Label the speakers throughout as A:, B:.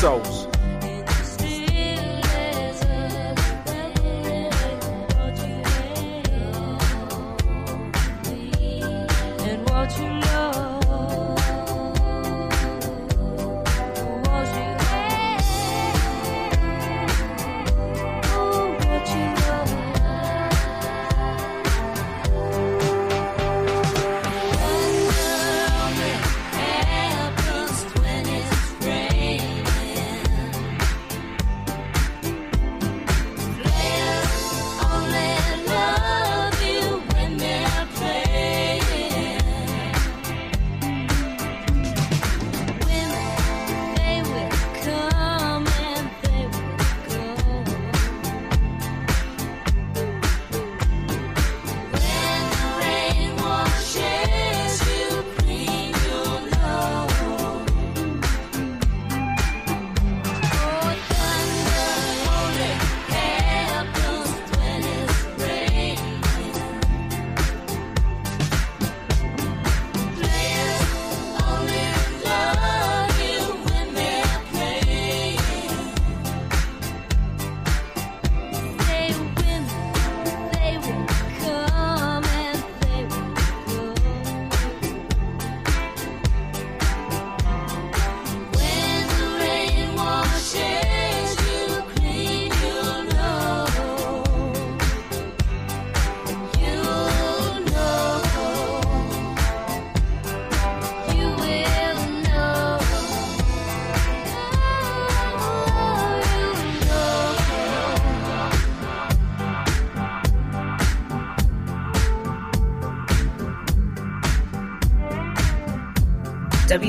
A: Two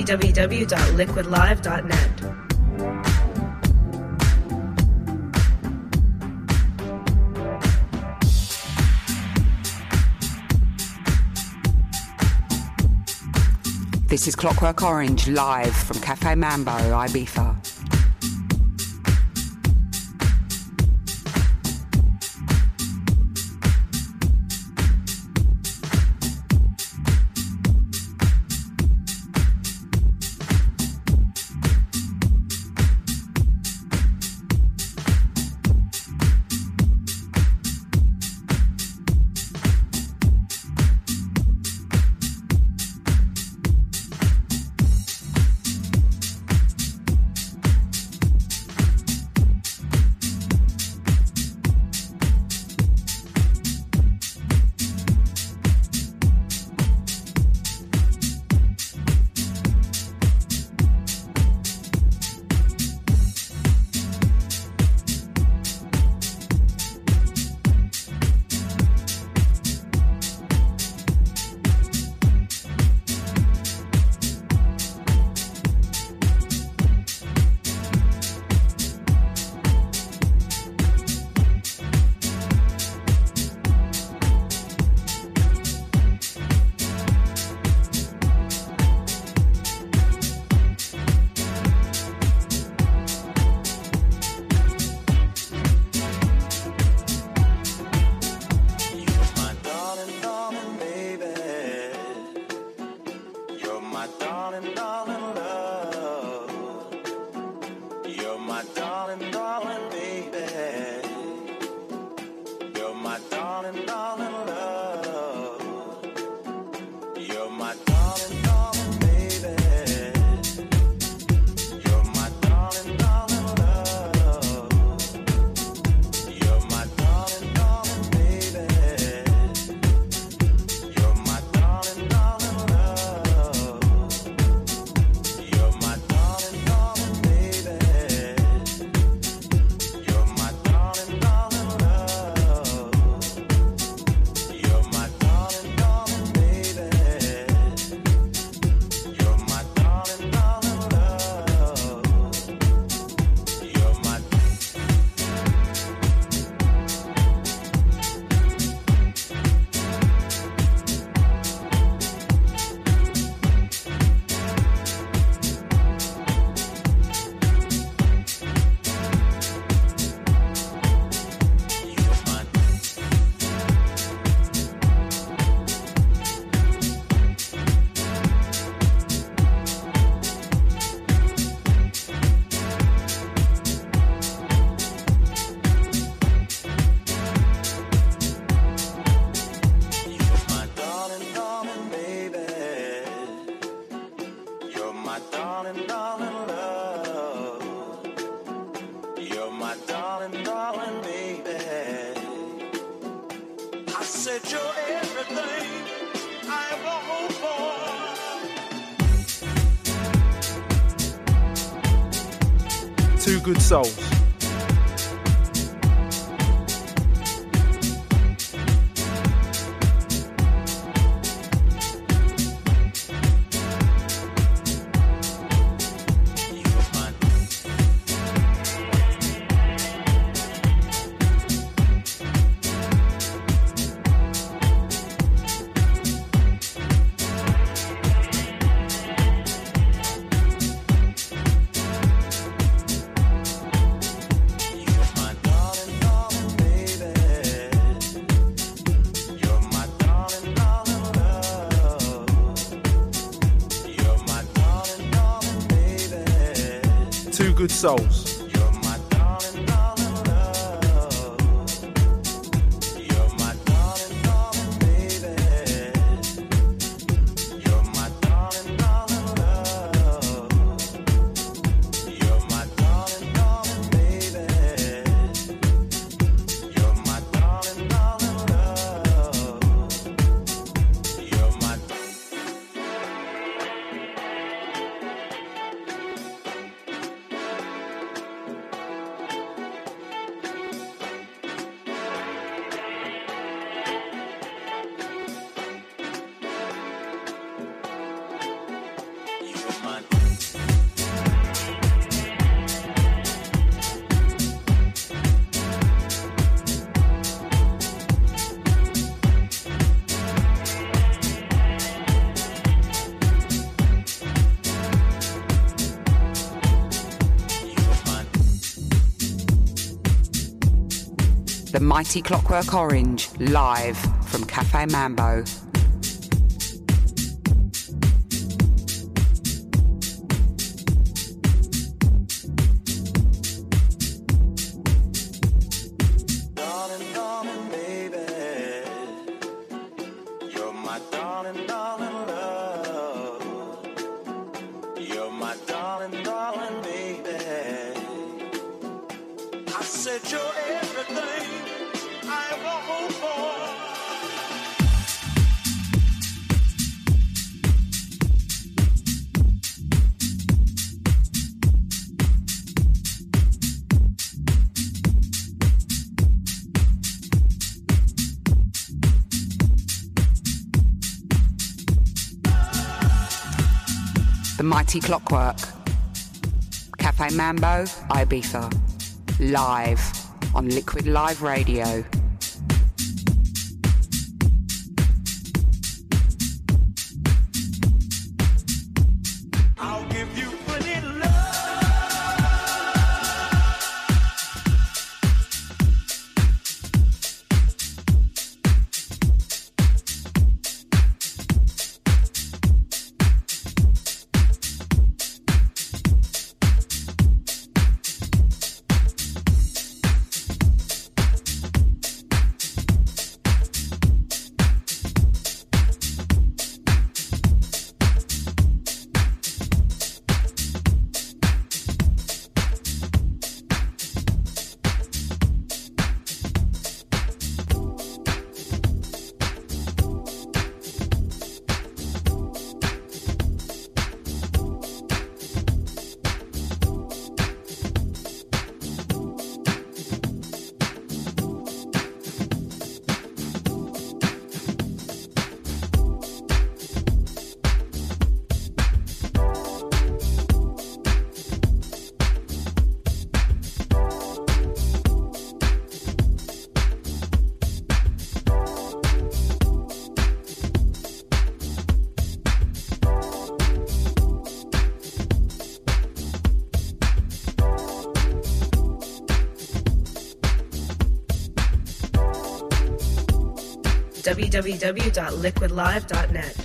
B: www.liquidlive.net.
C: This is Clockwork Orange live from Cafe Mambo, Ibiza.
D: Good souls. Souls.
E: Mighty Clockwork Orange live from Cafe Mambo. Clockwork, Cafe Mambo, Ibiza, live on Liquid Live Radio.
F: www.liquidlive.net.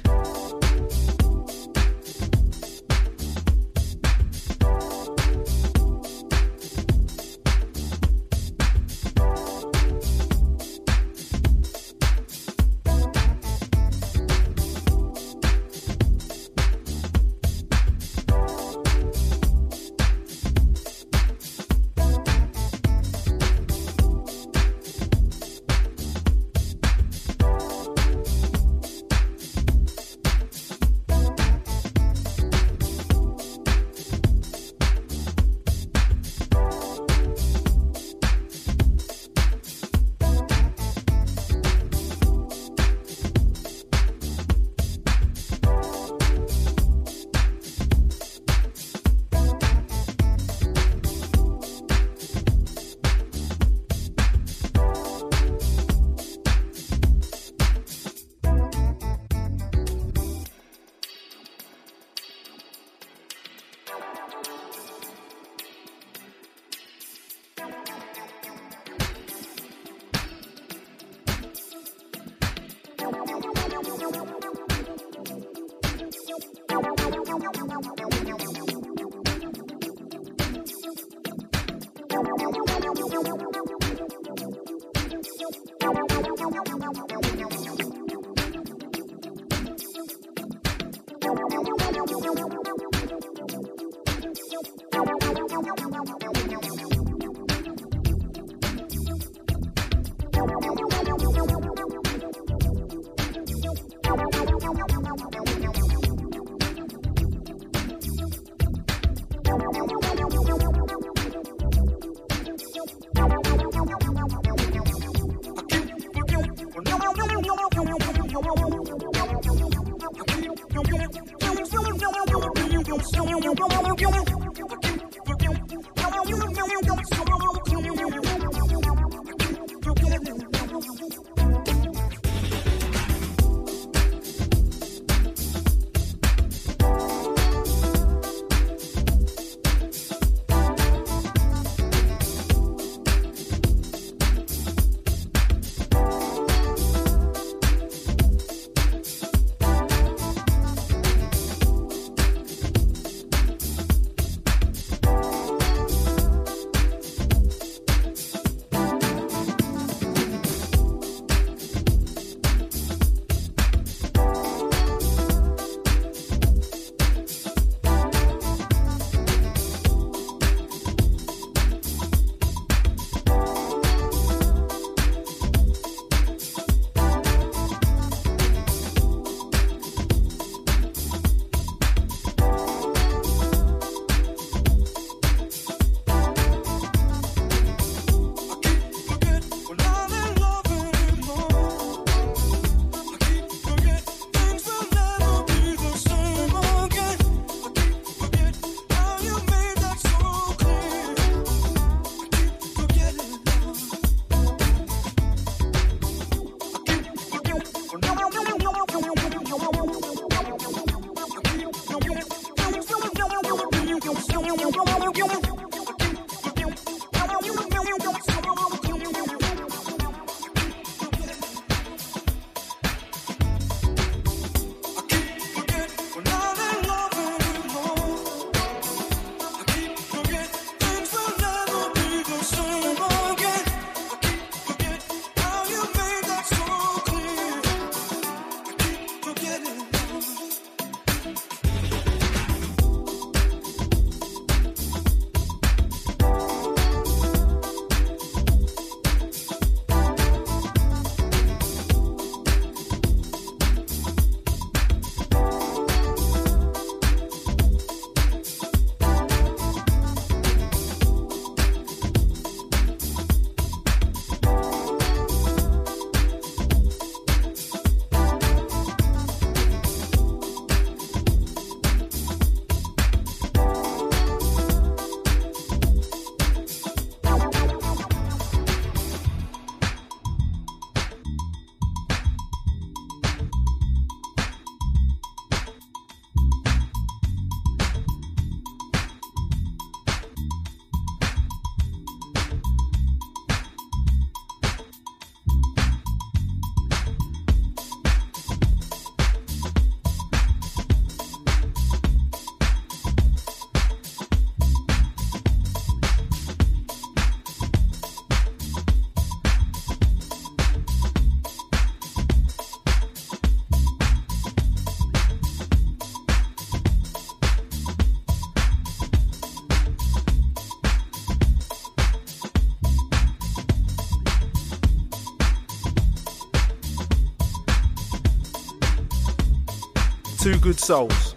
D: Good Souls.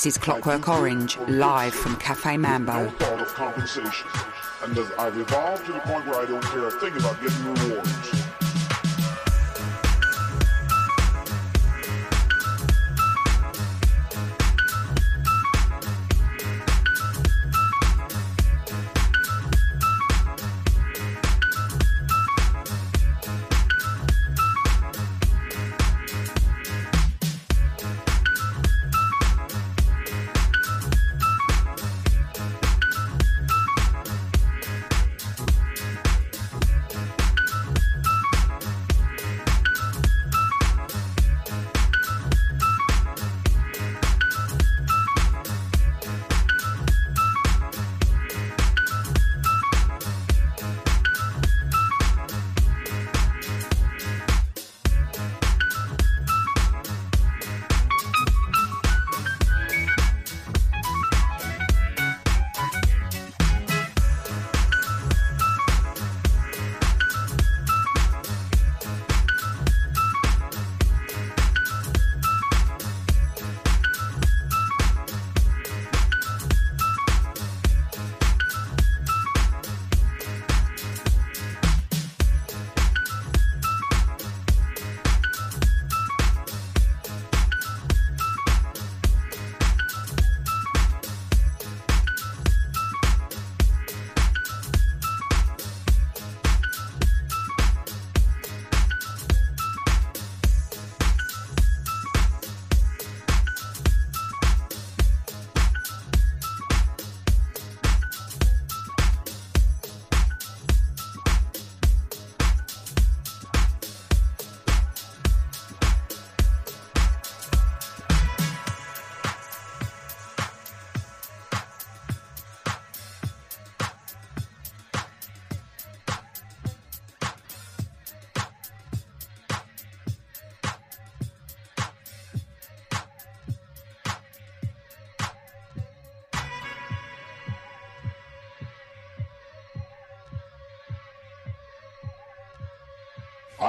E: This is Clockwork Orange, live from Cafe Mambo.
G: No thought of compensation. And I've evolved to the point where I don't care a thing about getting rewards.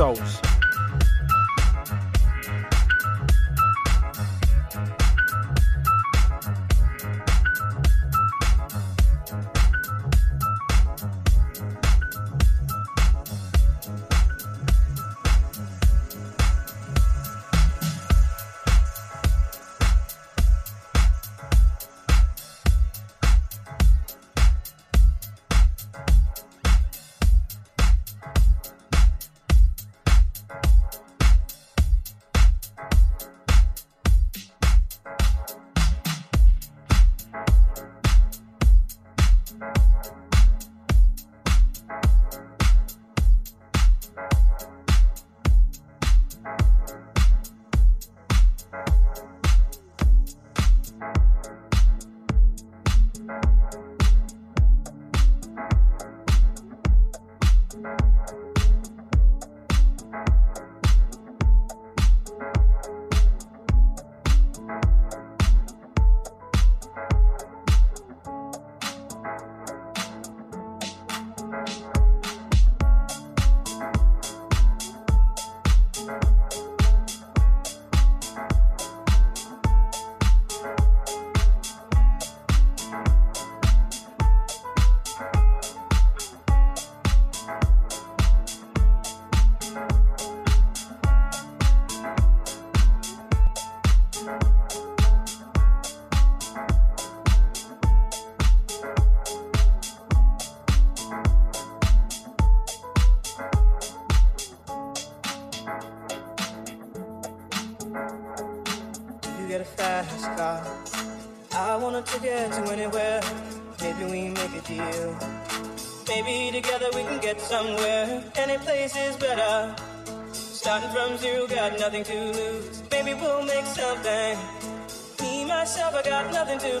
D: souls.
B: From zero, got nothing to lose. Maybe we'll make something. Me, myself, I got nothing to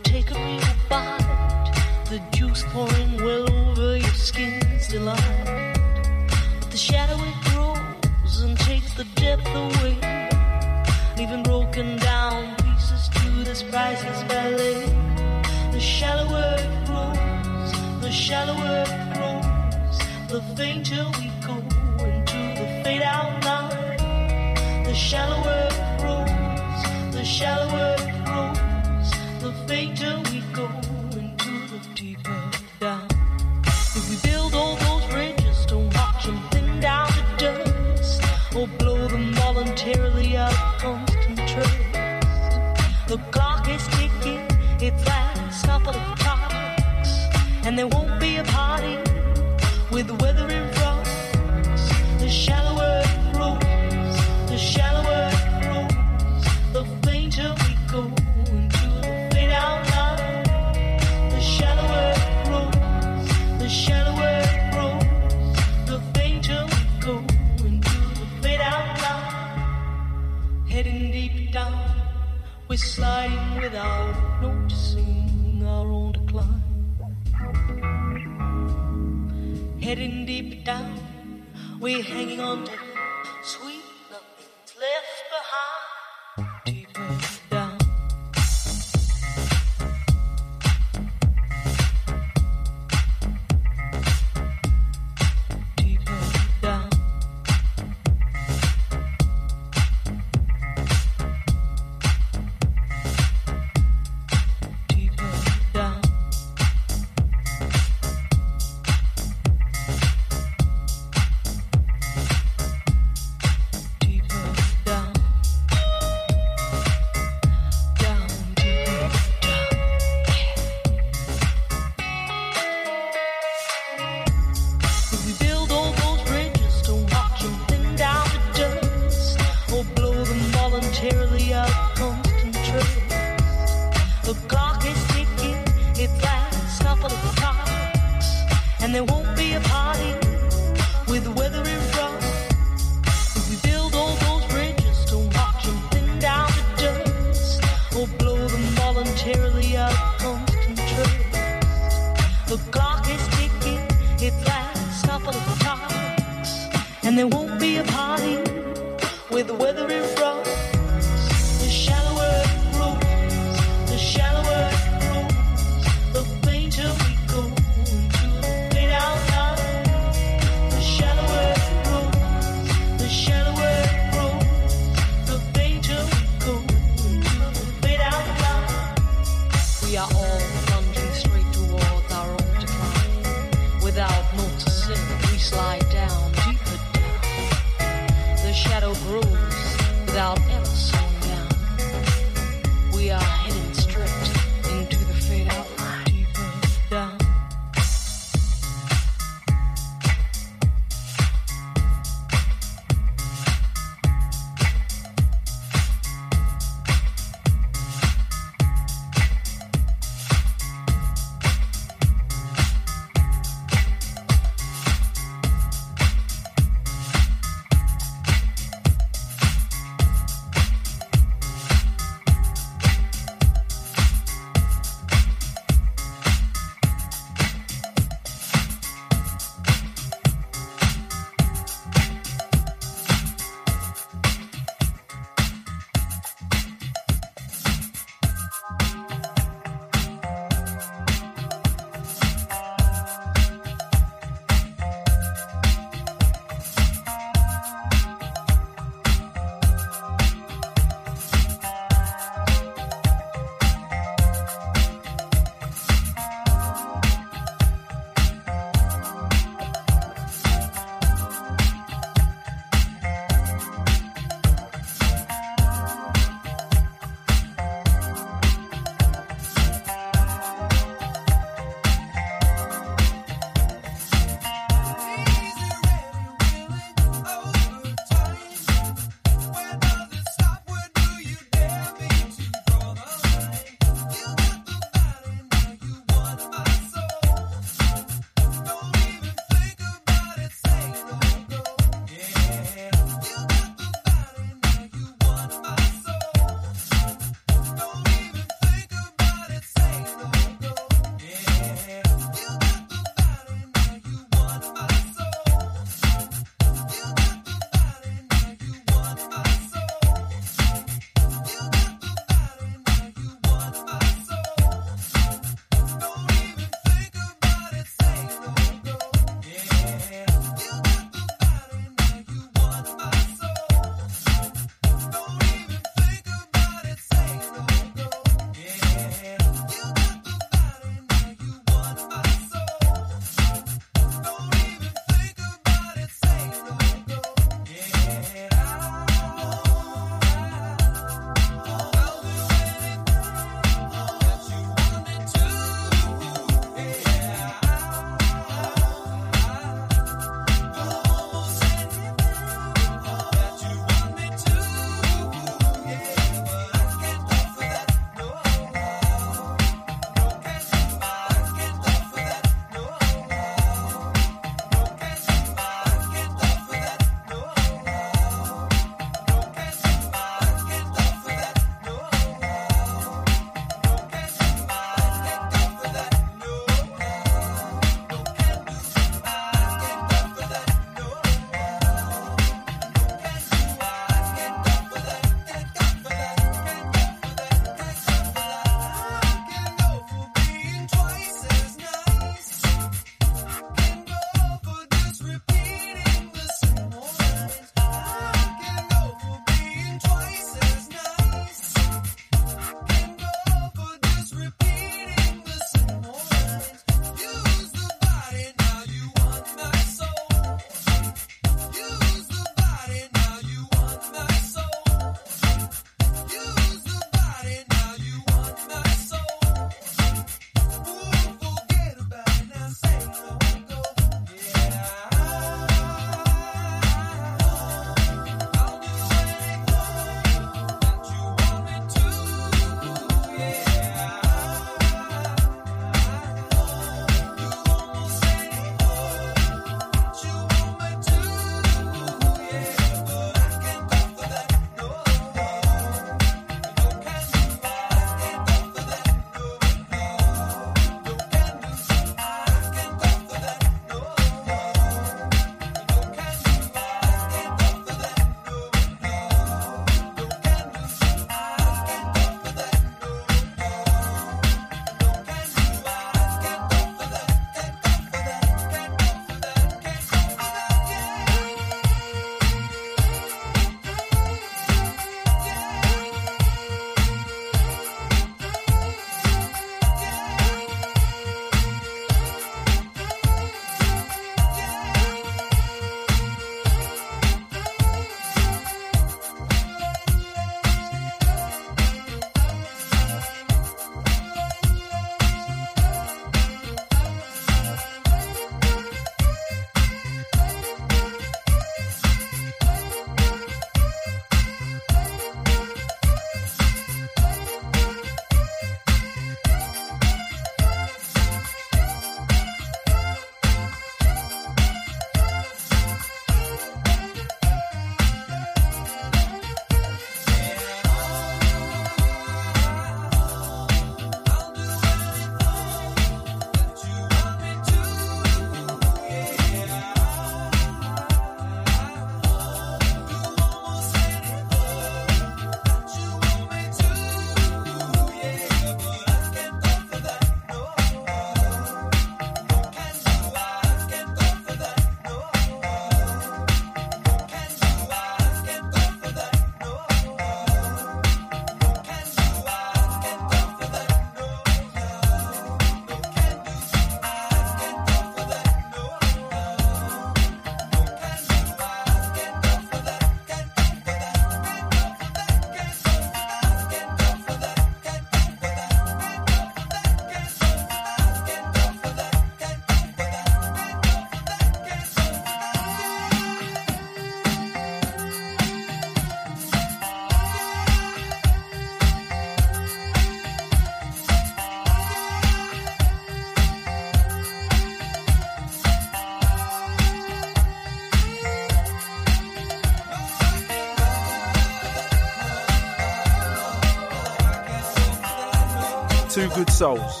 D: good souls.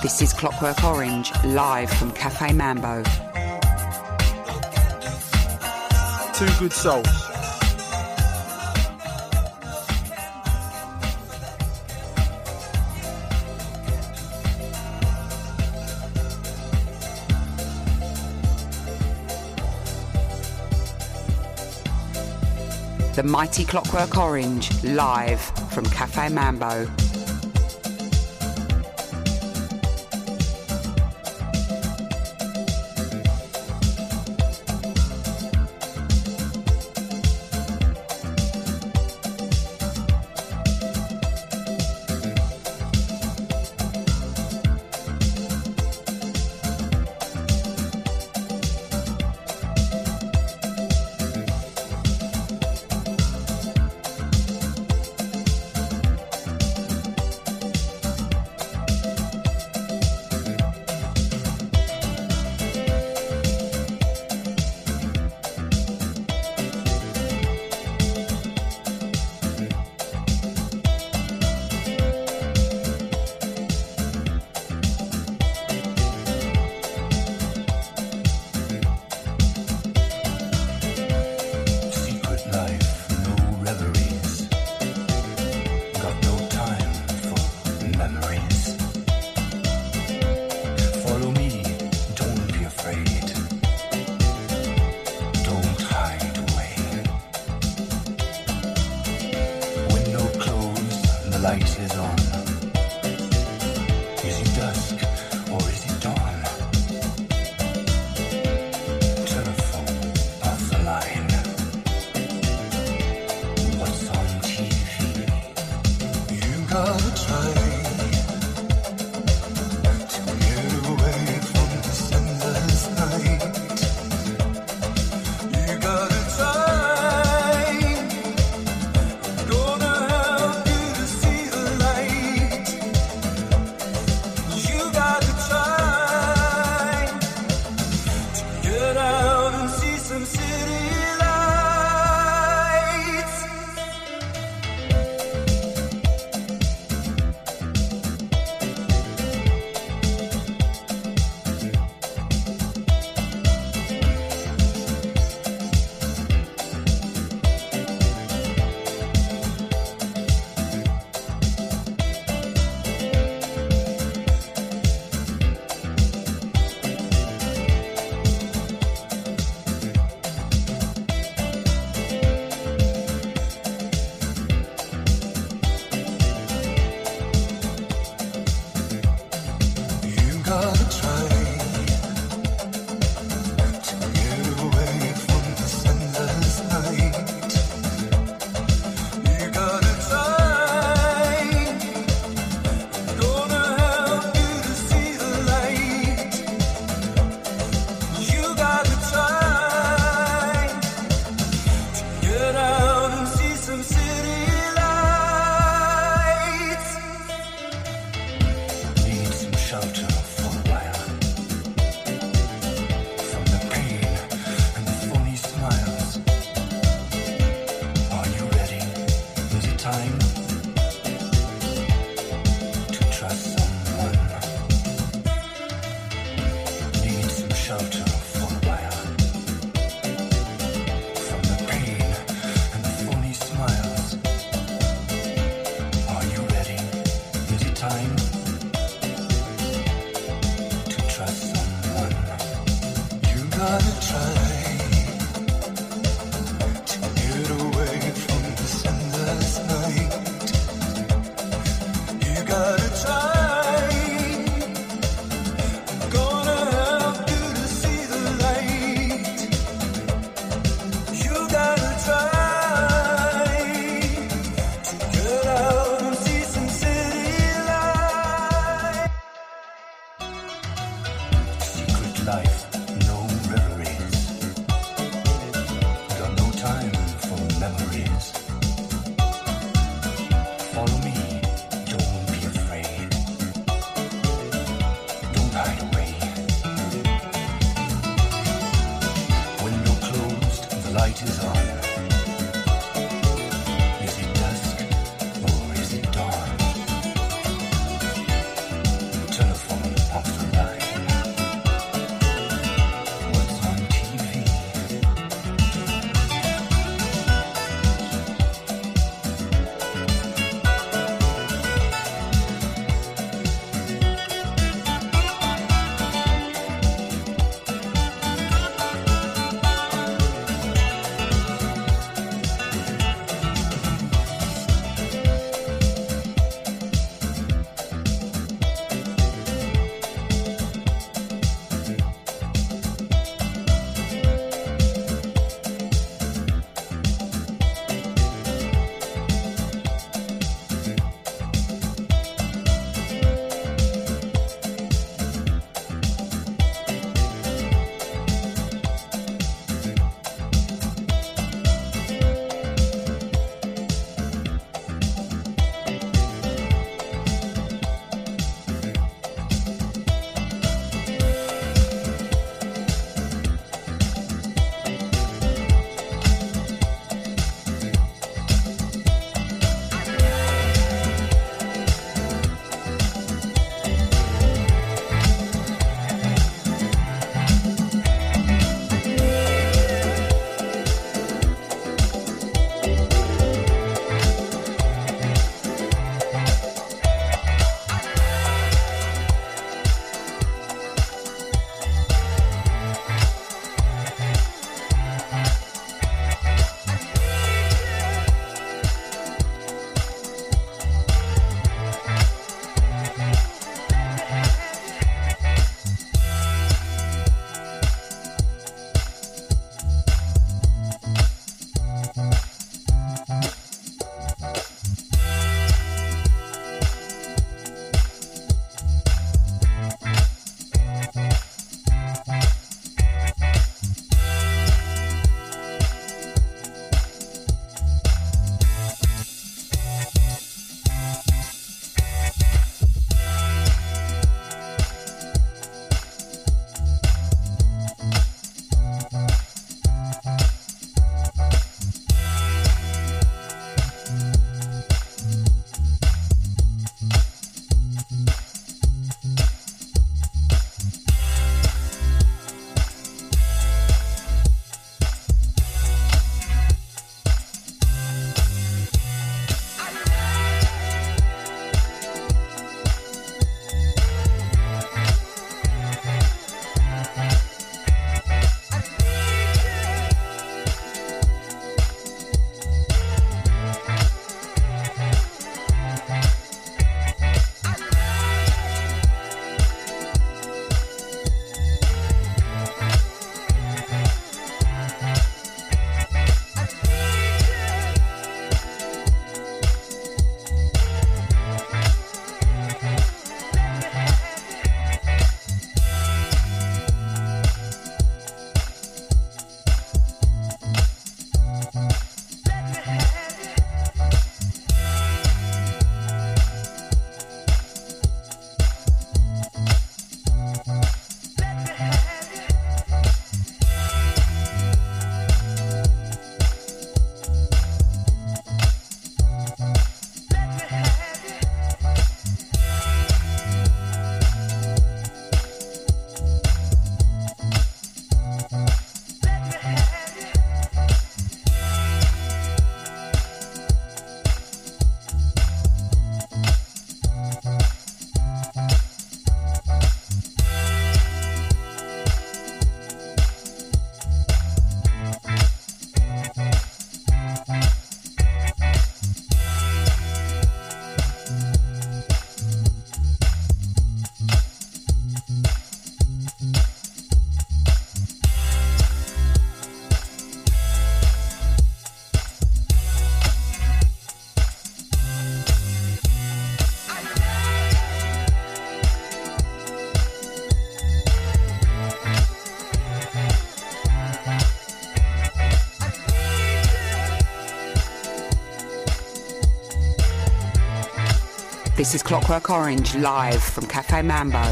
C: This is Clockwork Orange, live from Cafe Mambo.
H: Two Good Souls.
C: The Mighty Clockwork Orange, live from Cafe Mambo.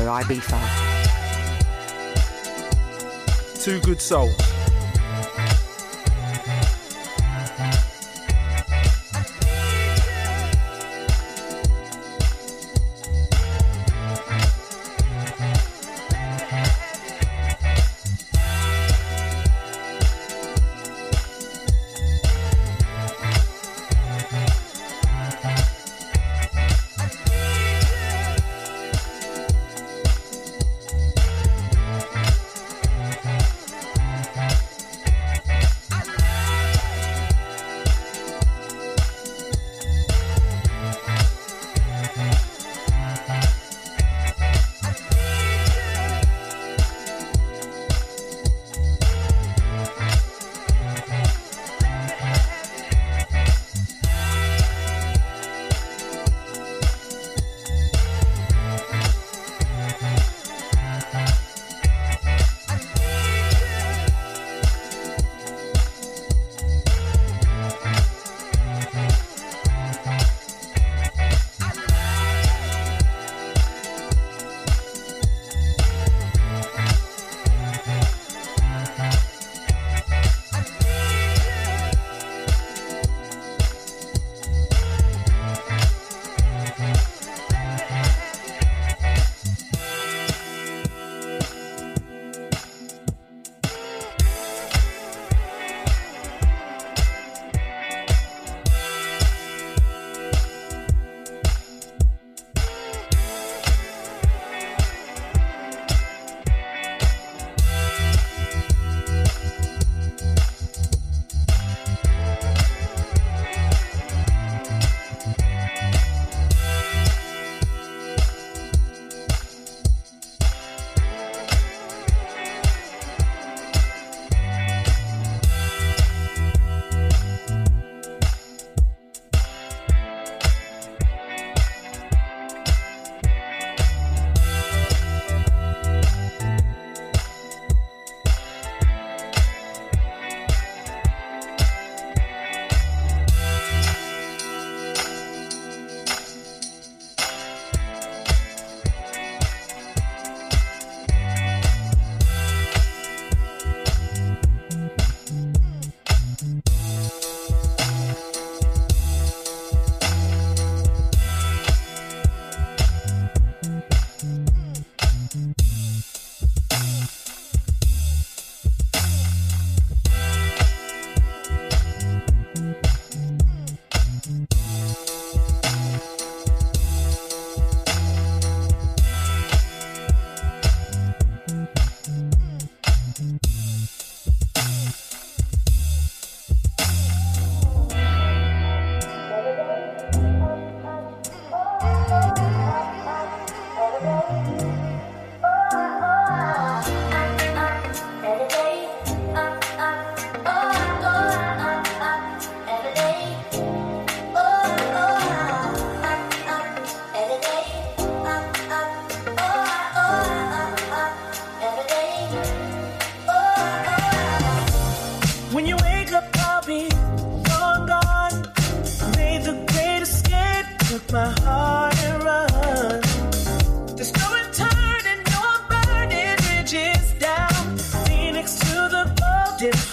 C: Ibiza.
H: Two good souls.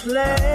C: play.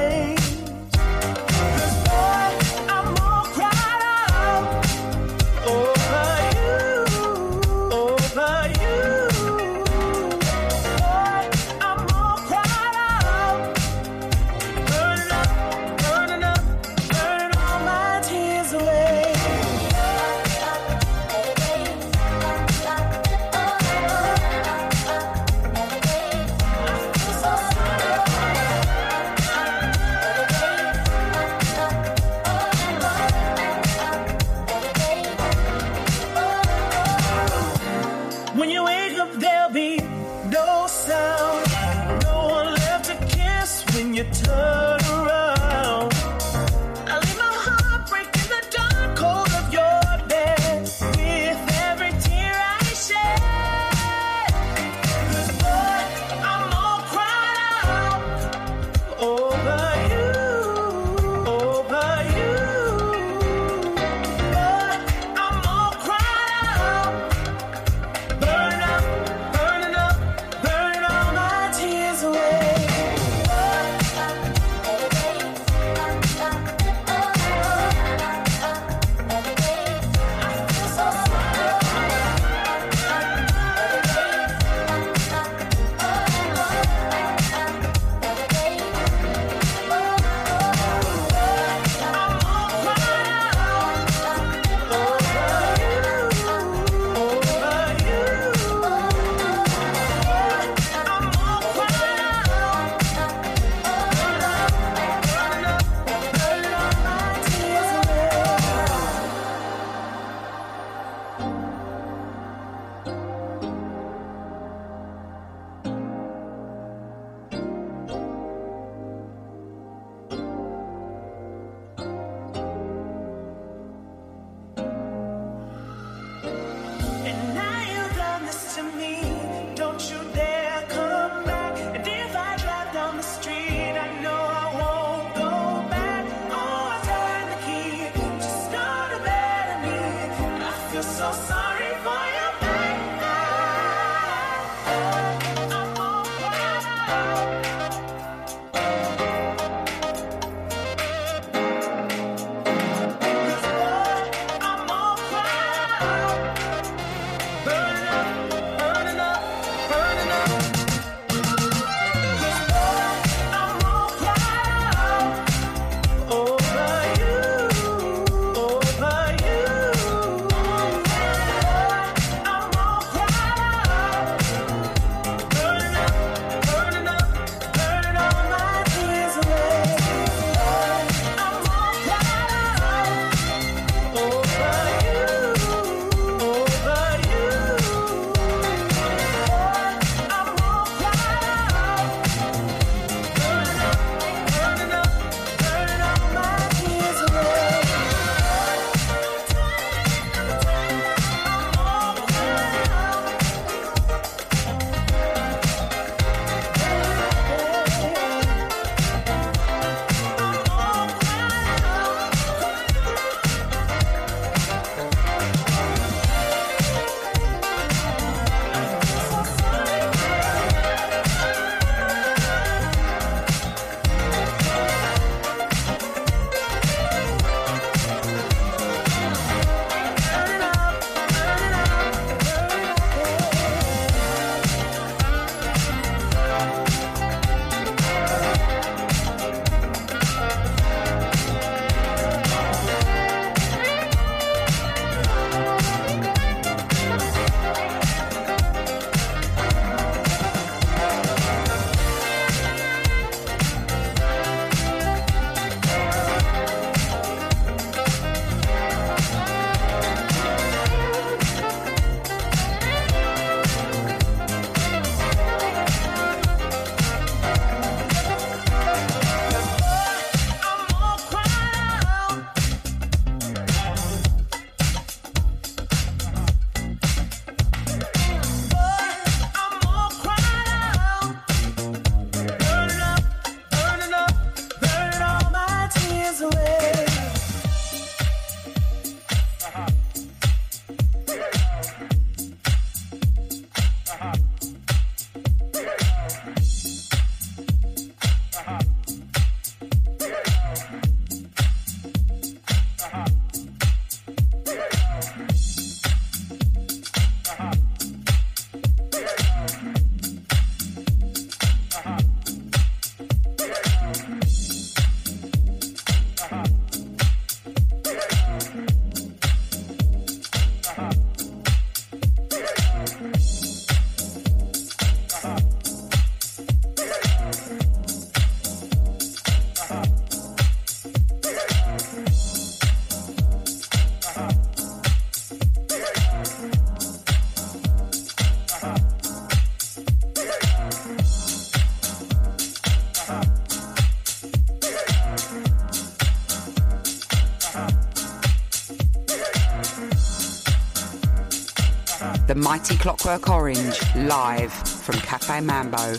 C: Mighty Clockwork Orange live from Cafe Mambo.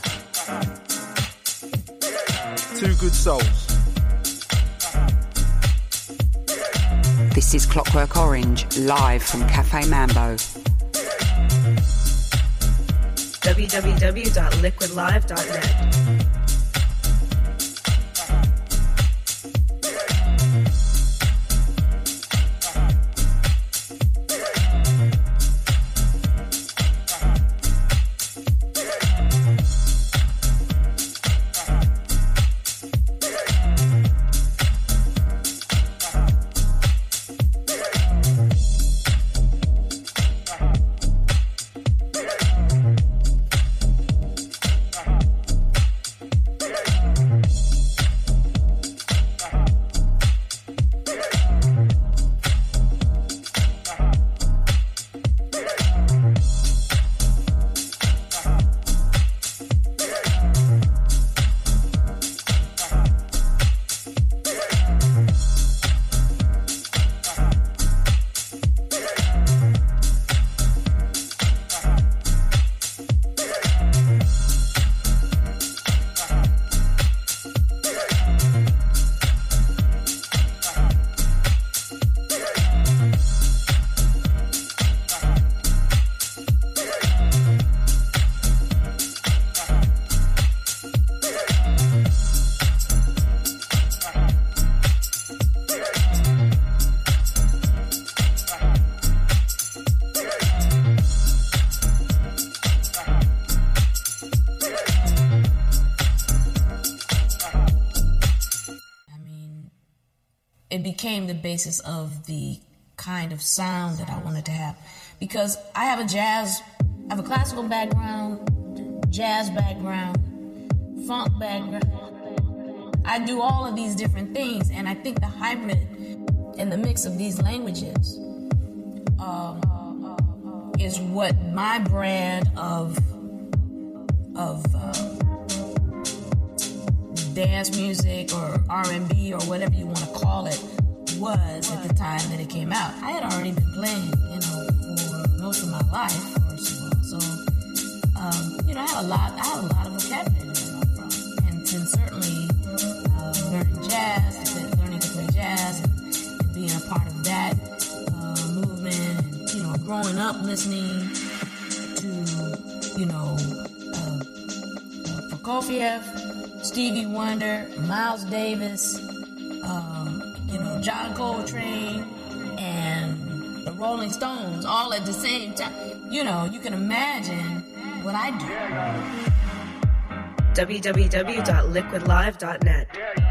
H: Two Good Souls.
C: This is Clockwork Orange live from Cafe Mambo.
F: www.liquidlive.net.
I: became the basis of the kind of sound that I wanted to have because I have a jazz, I have a classical background, jazz background, funk background. I do all of these different things, and I think the hybrid and the mix of these languages um, is what my brand of of uh, dance music or R&B or whatever you want to call it was at the time that it came out. I had already been playing, you know, for most of my life, first of all. So, um, you know, I had a lot, I had a lot of vocabulary from, and, certainly uh, learning jazz, learning to play jazz, and, being a part of that uh, movement, and you know, growing up listening to, you know, uh, uh, Prokofiev, Stevie Wonder, Miles Davis, know, John Coltrane, and the Rolling Stones all at the same time. You know, you can imagine what I do.
F: www.liquidlive.net.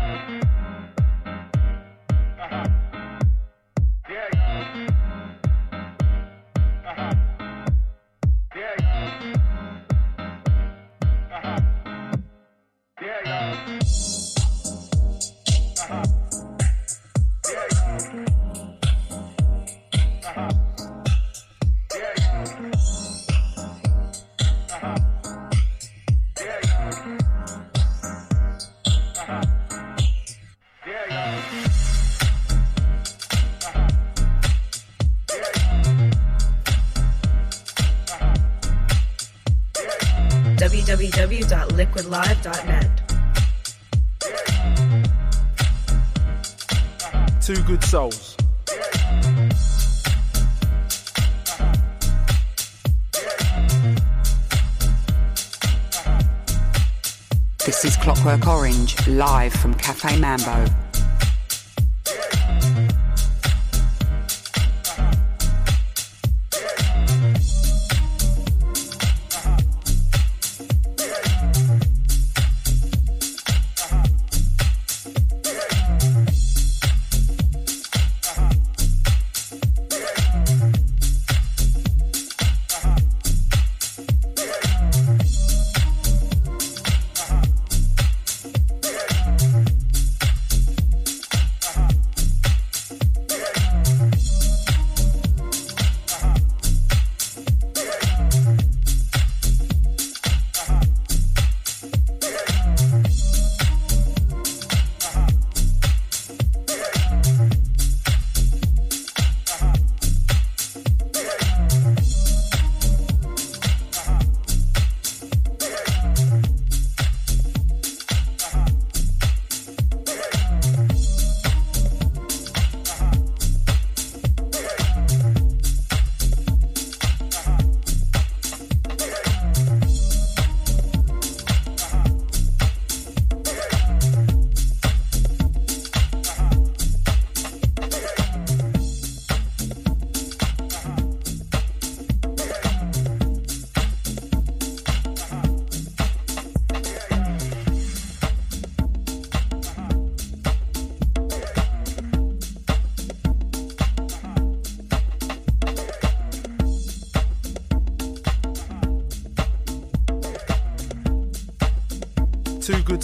C: Cafe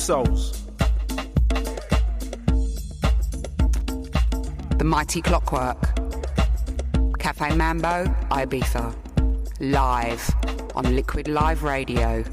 D: souls.
E: The Mighty Clockwork. Cafe Mambo, Ibiza. Live on Liquid Live Radio.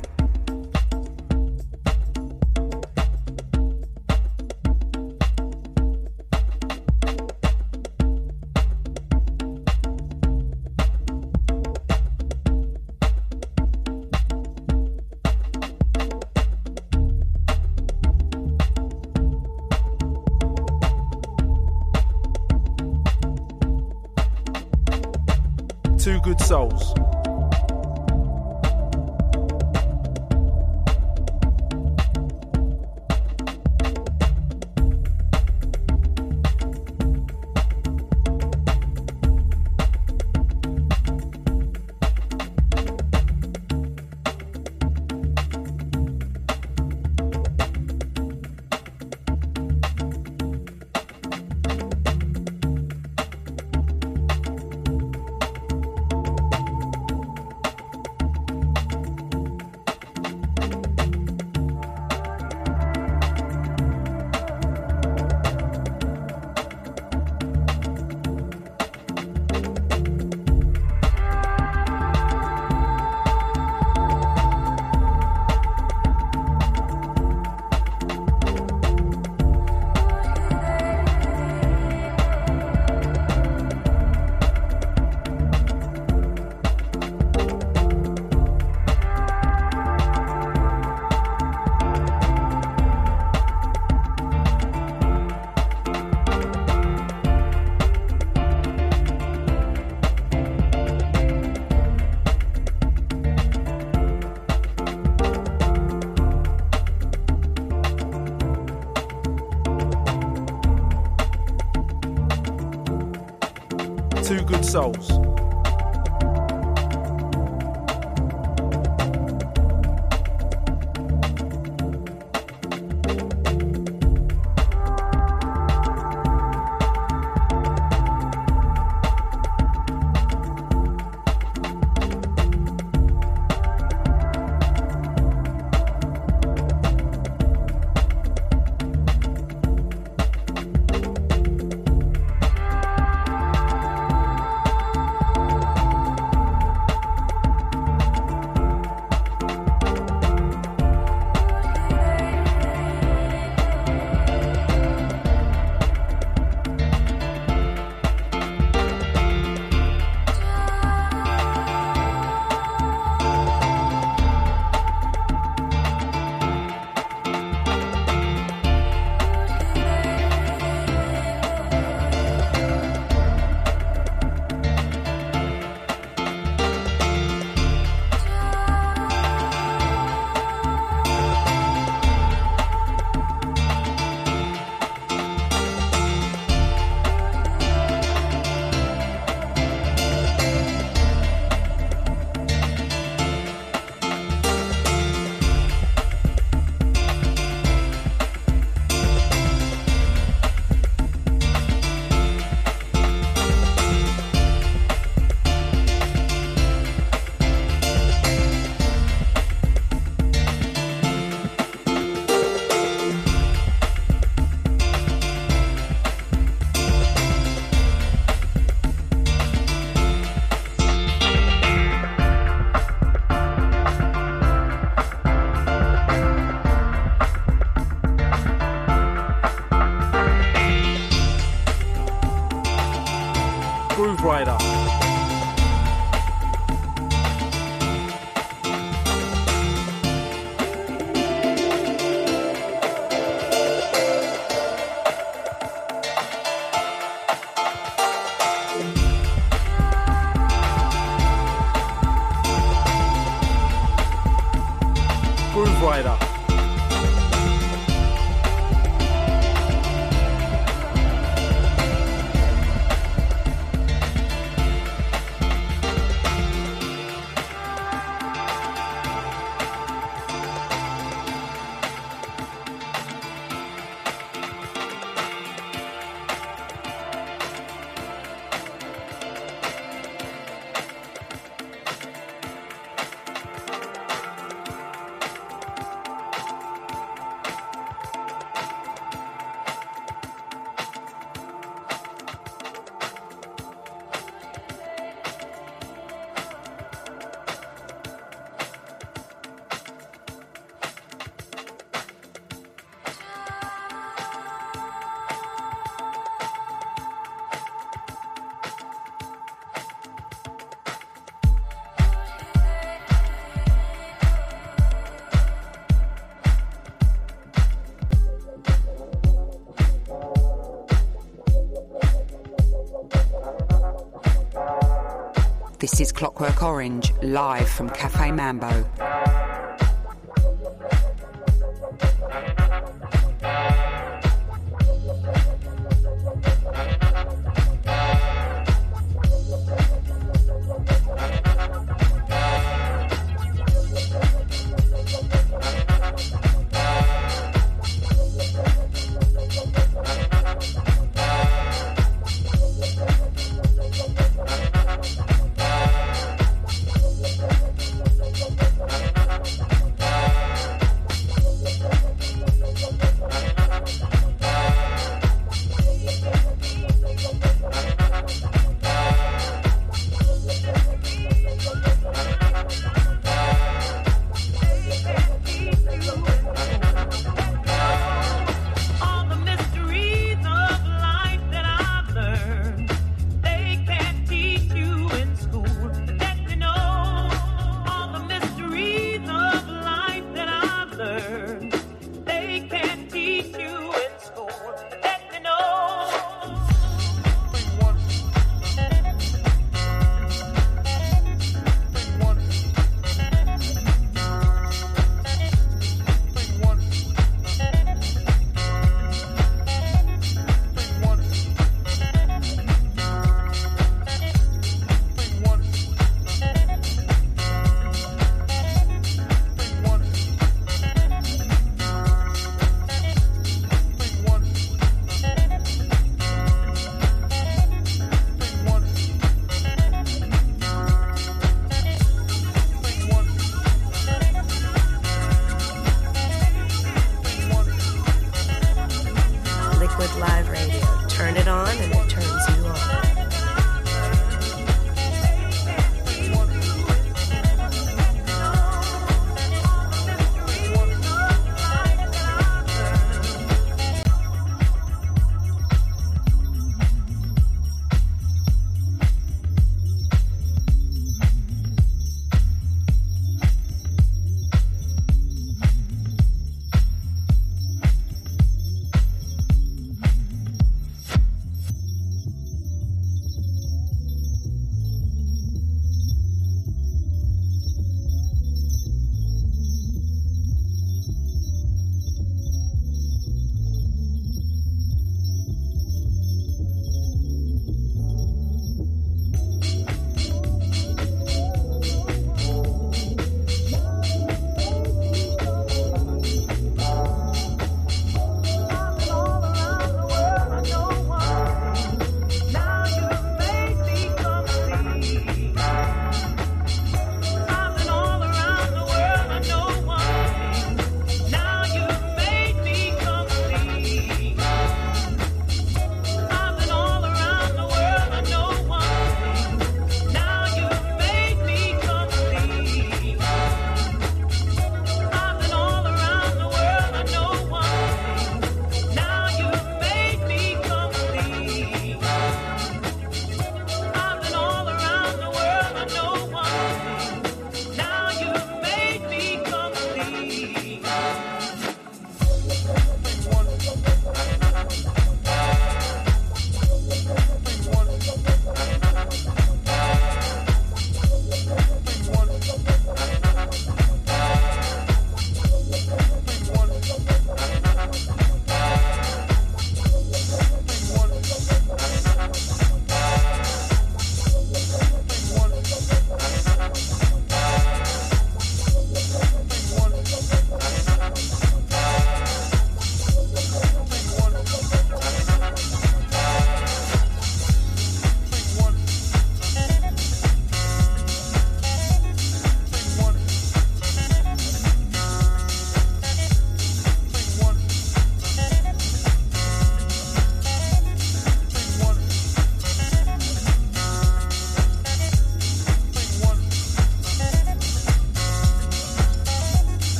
E: This is Clockwork Orange, live from Cafe Mambo.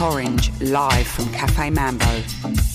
E: Orange, live from Cafe Mambo.